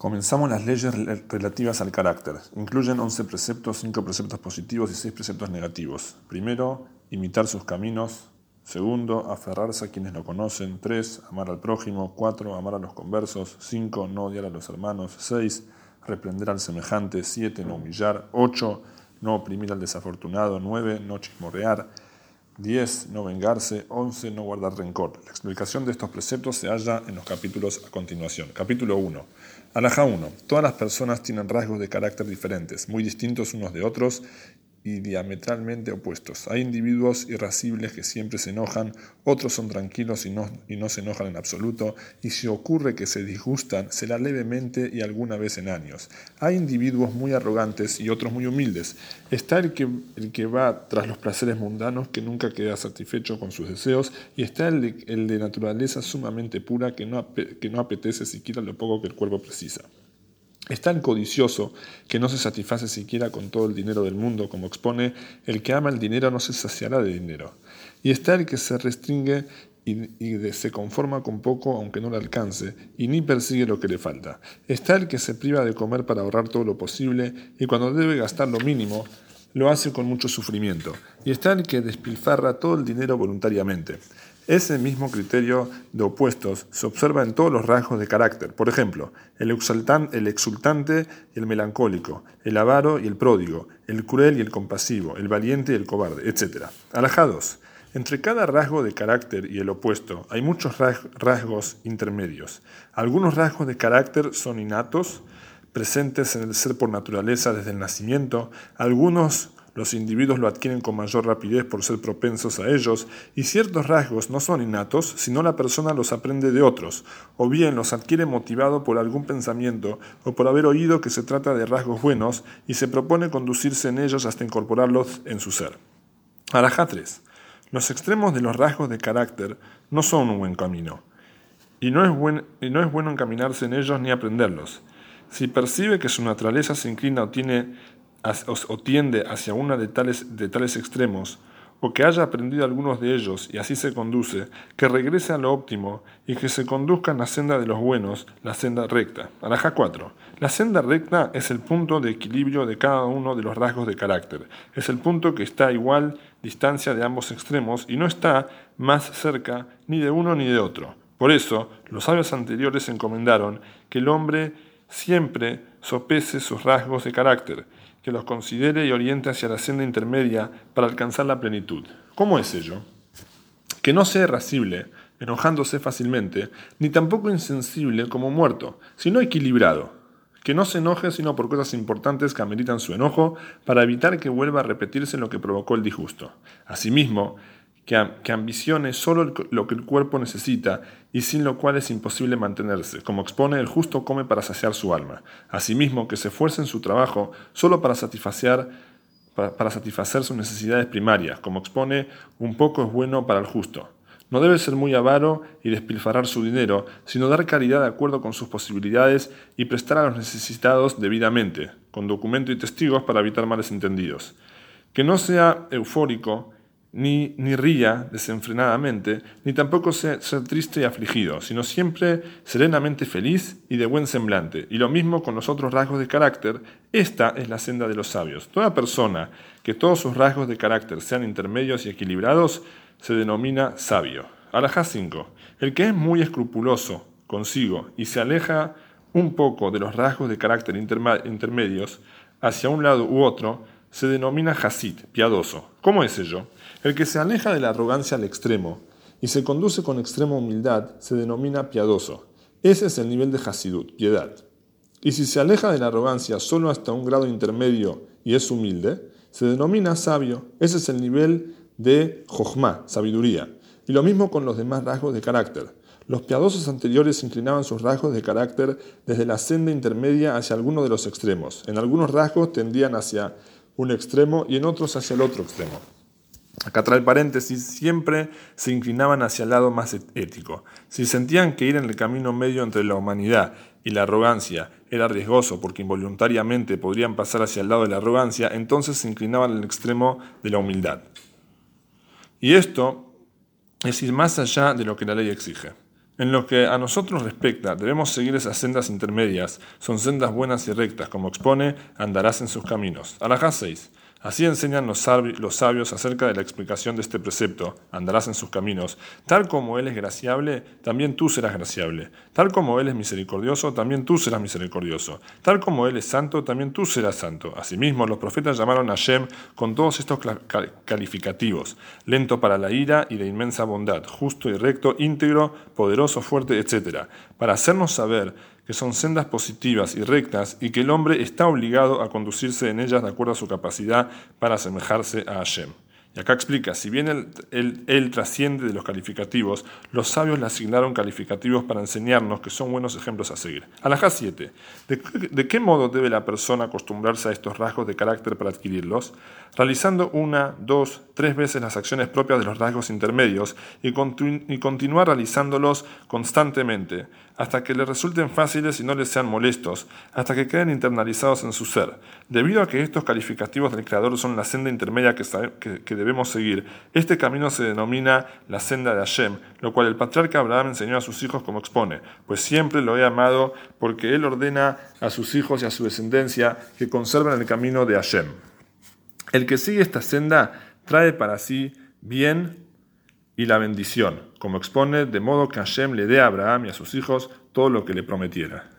Comenzamos las leyes relativas al carácter. Incluyen 11 preceptos, 5 preceptos positivos y 6 preceptos negativos. Primero, imitar sus caminos. Segundo, aferrarse a quienes lo conocen. 3, amar al prójimo. 4, amar a los conversos. 5, no odiar a los hermanos. 6, reprender al semejante. 7, no humillar. 8, no oprimir al desafortunado. 9, no chismorrear. 10. No vengarse. 11. No guardar rencor. La explicación de estos preceptos se halla en los capítulos a continuación. Capítulo 1. Alaja 1. Todas las personas tienen rasgos de carácter diferentes, muy distintos unos de otros y diametralmente opuestos. Hay individuos irascibles que siempre se enojan, otros son tranquilos y no, y no se enojan en absoluto, y si ocurre que se disgustan, será levemente y alguna vez en años. Hay individuos muy arrogantes y otros muy humildes. Está el que, el que va tras los placeres mundanos, que nunca queda satisfecho con sus deseos, y está el de, el de naturaleza sumamente pura, que no, que no apetece siquiera lo poco que el cuerpo precisa. Es tan codicioso que no se satisface siquiera con todo el dinero del mundo, como expone, el que ama el dinero no se saciará de dinero. Y está el que se restringe y, se conforma con poco aunque no le alcance, y ni persigue lo que le falta. Está el que se priva de comer para ahorrar todo lo posible, y cuando debe gastar lo mínimo, lo hace con mucho sufrimiento. Y está el que despilfarra todo el dinero voluntariamente. Ese mismo criterio de opuestos se observa en todos los rasgos de carácter. Por ejemplo, el, exultante y el melancólico, el avaro y el pródigo, el cruel y el compasivo, el valiente y el cobarde, etc. Alajados. Entre cada rasgo de carácter y el opuesto hay muchos rasgos intermedios. Algunos rasgos de carácter son innatos, presentes en el ser por naturaleza desde el nacimiento, algunos los individuos lo adquieren con mayor rapidez por ser propensos a ellos, y ciertos rasgos no son innatos, sino la persona los aprende de otros, o bien los adquiere motivado por algún pensamiento o por haber oído que se trata de rasgos buenos y se propone conducirse en ellos hasta incorporarlos en su ser. Arajá 3. Los extremos de los rasgos de carácter no son un buen camino, y no es, y no es bueno encaminarse en ellos ni aprenderlos. Si percibe que su naturaleza se inclina o tiene o tiende hacia uno de tales, de tales extremos, o que haya aprendido algunos de ellos y así se conduce, que regrese a lo óptimo y que se conduzca en la senda de los buenos, la senda recta. Araja 4. La senda recta es el punto de equilibrio de cada uno de los rasgos de carácter. Es el punto que está a igual distancia de ambos extremos y no está más cerca ni de uno ni de otro. Por eso, los sabios anteriores encomendaron que el hombre siempre sopese sus rasgos de carácter que los considere y oriente hacia la senda intermedia para alcanzar la plenitud. ¿Cómo es ello? Que no sea irascible, enojándose fácilmente, ni tampoco insensible como muerto, sino equilibrado. Que no se enoje sino por cosas importantes que ameritan su enojo, para evitar que vuelva a repetirse lo que provocó el disgusto. Asimismo, que, ambicione solo lo que el cuerpo necesita y sin lo cual es imposible mantenerse. Como expone, el justo come para saciar su alma. Asimismo, que se esfuerce en su trabajo solo para satisfacer, satisfacer sus necesidades primarias. Como expone, un poco es bueno para el justo. No debe ser muy avaro y despilfarrar su dinero, sino dar caridad de acuerdo con sus posibilidades y prestar a los necesitados debidamente, con documento y testigos para evitar males entendidos. Que no sea eufórico ni, ni ría desenfrenadamente, ni tampoco ser, triste y afligido, sino siempre serenamente feliz y de buen semblante. Y lo mismo con los otros rasgos de carácter, esta es la senda de los sabios. Toda persona que todos sus rasgos de carácter sean intermedios y equilibrados se denomina sabio. Alajá 5. El que es muy escrupuloso consigo y se aleja un poco de los rasgos de carácter intermedios hacia un lado u otro, se denomina Hasid, piadoso. ¿Cómo es ello? El que se aleja de la arrogancia al extremo y se conduce con extrema humildad se denomina piadoso. Ese es el nivel de Hasidut, piedad. Y si se aleja de la arrogancia solo hasta un grado intermedio y es humilde, se denomina sabio. Ese es el nivel de Jochma, sabiduría. Y lo mismo con los demás rasgos de carácter. Los piadosos anteriores inclinaban sus rasgos de carácter desde la senda intermedia hacia alguno de los extremos. En algunos rasgos tendían hacia un extremo y en otros hacia el otro extremo. Acá trae paréntesis, siempre se inclinaban hacia el lado más ético. Si sentían que ir en el camino medio entre la humanidad y la arrogancia era riesgoso porque involuntariamente podrían pasar hacia el lado de la arrogancia, entonces se inclinaban al extremo de la humildad. Y esto es ir más allá de lo que la ley exige. En lo que a nosotros respecta, debemos seguir esas sendas intermedias, son sendas buenas y rectas, como expone, andarás en sus caminos. Alajá 6. Así enseñan los sabios acerca de la explicación de este precepto, andarás en sus caminos. Tal como Él es graciable, también tú serás graciable. Tal como Él es misericordioso, también tú serás misericordioso. Tal como Él es santo, también tú serás santo. Asimismo, los profetas llamaron a Shem con todos estos calificativos, lento para la ira y de inmensa bondad, justo y recto, íntegro, poderoso, fuerte, etc., para hacernos saber que son sendas positivas y rectas y que el hombre está obligado a conducirse en ellas de acuerdo a su capacidad para asemejarse a Hashem. Y acá explica, si bien él, trasciende de los calificativos, los sabios le asignaron calificativos para enseñarnos que son buenos ejemplos a seguir. Alajá 7. ¿De, ¿De, qué modo debe la persona acostumbrarse a estos rasgos de carácter para adquirirlos? Realizando una, dos, tres veces las acciones propias de los rasgos intermedios y, y continuar realizándolos constantemente, hasta que le resulten fáciles y no les sean molestos, hasta que queden internalizados en su ser. Debido a que estos calificativos del Creador son la senda intermedia que, que, debemos seguir, este camino se denomina la senda de Hashem, lo cual el patriarca Abraham enseñó a sus hijos como expone, pues siempre lo he amado porque él ordena a sus hijos y a su descendencia que conserven el camino de Hashem. El que sigue esta senda trae para sí bien y la bendición, como expone, de modo que Hashem le dé a Abraham y a sus hijos todo lo que le prometiera.